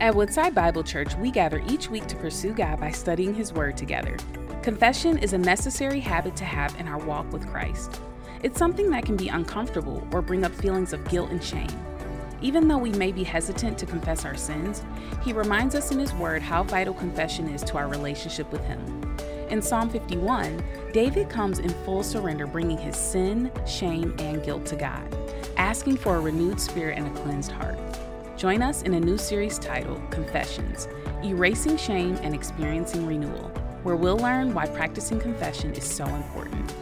At Woodside Bible Church, we gather each week to pursue God by studying His Word together. Confession is a necessary habit to have in our walk with Christ. It's something that can be uncomfortable or bring up feelings of guilt and shame. Even though we may be hesitant to confess our sins, He reminds us in His Word how vital confession is to our relationship with Him. In Psalm 51, David comes in full surrender, bringing his sin, shame, and guilt to God, asking for a renewed spirit and a cleansed heart. Join us in a new series titled Confessions Erasing Shame and Experiencing Renewal, where we'll learn why practicing confession is so important.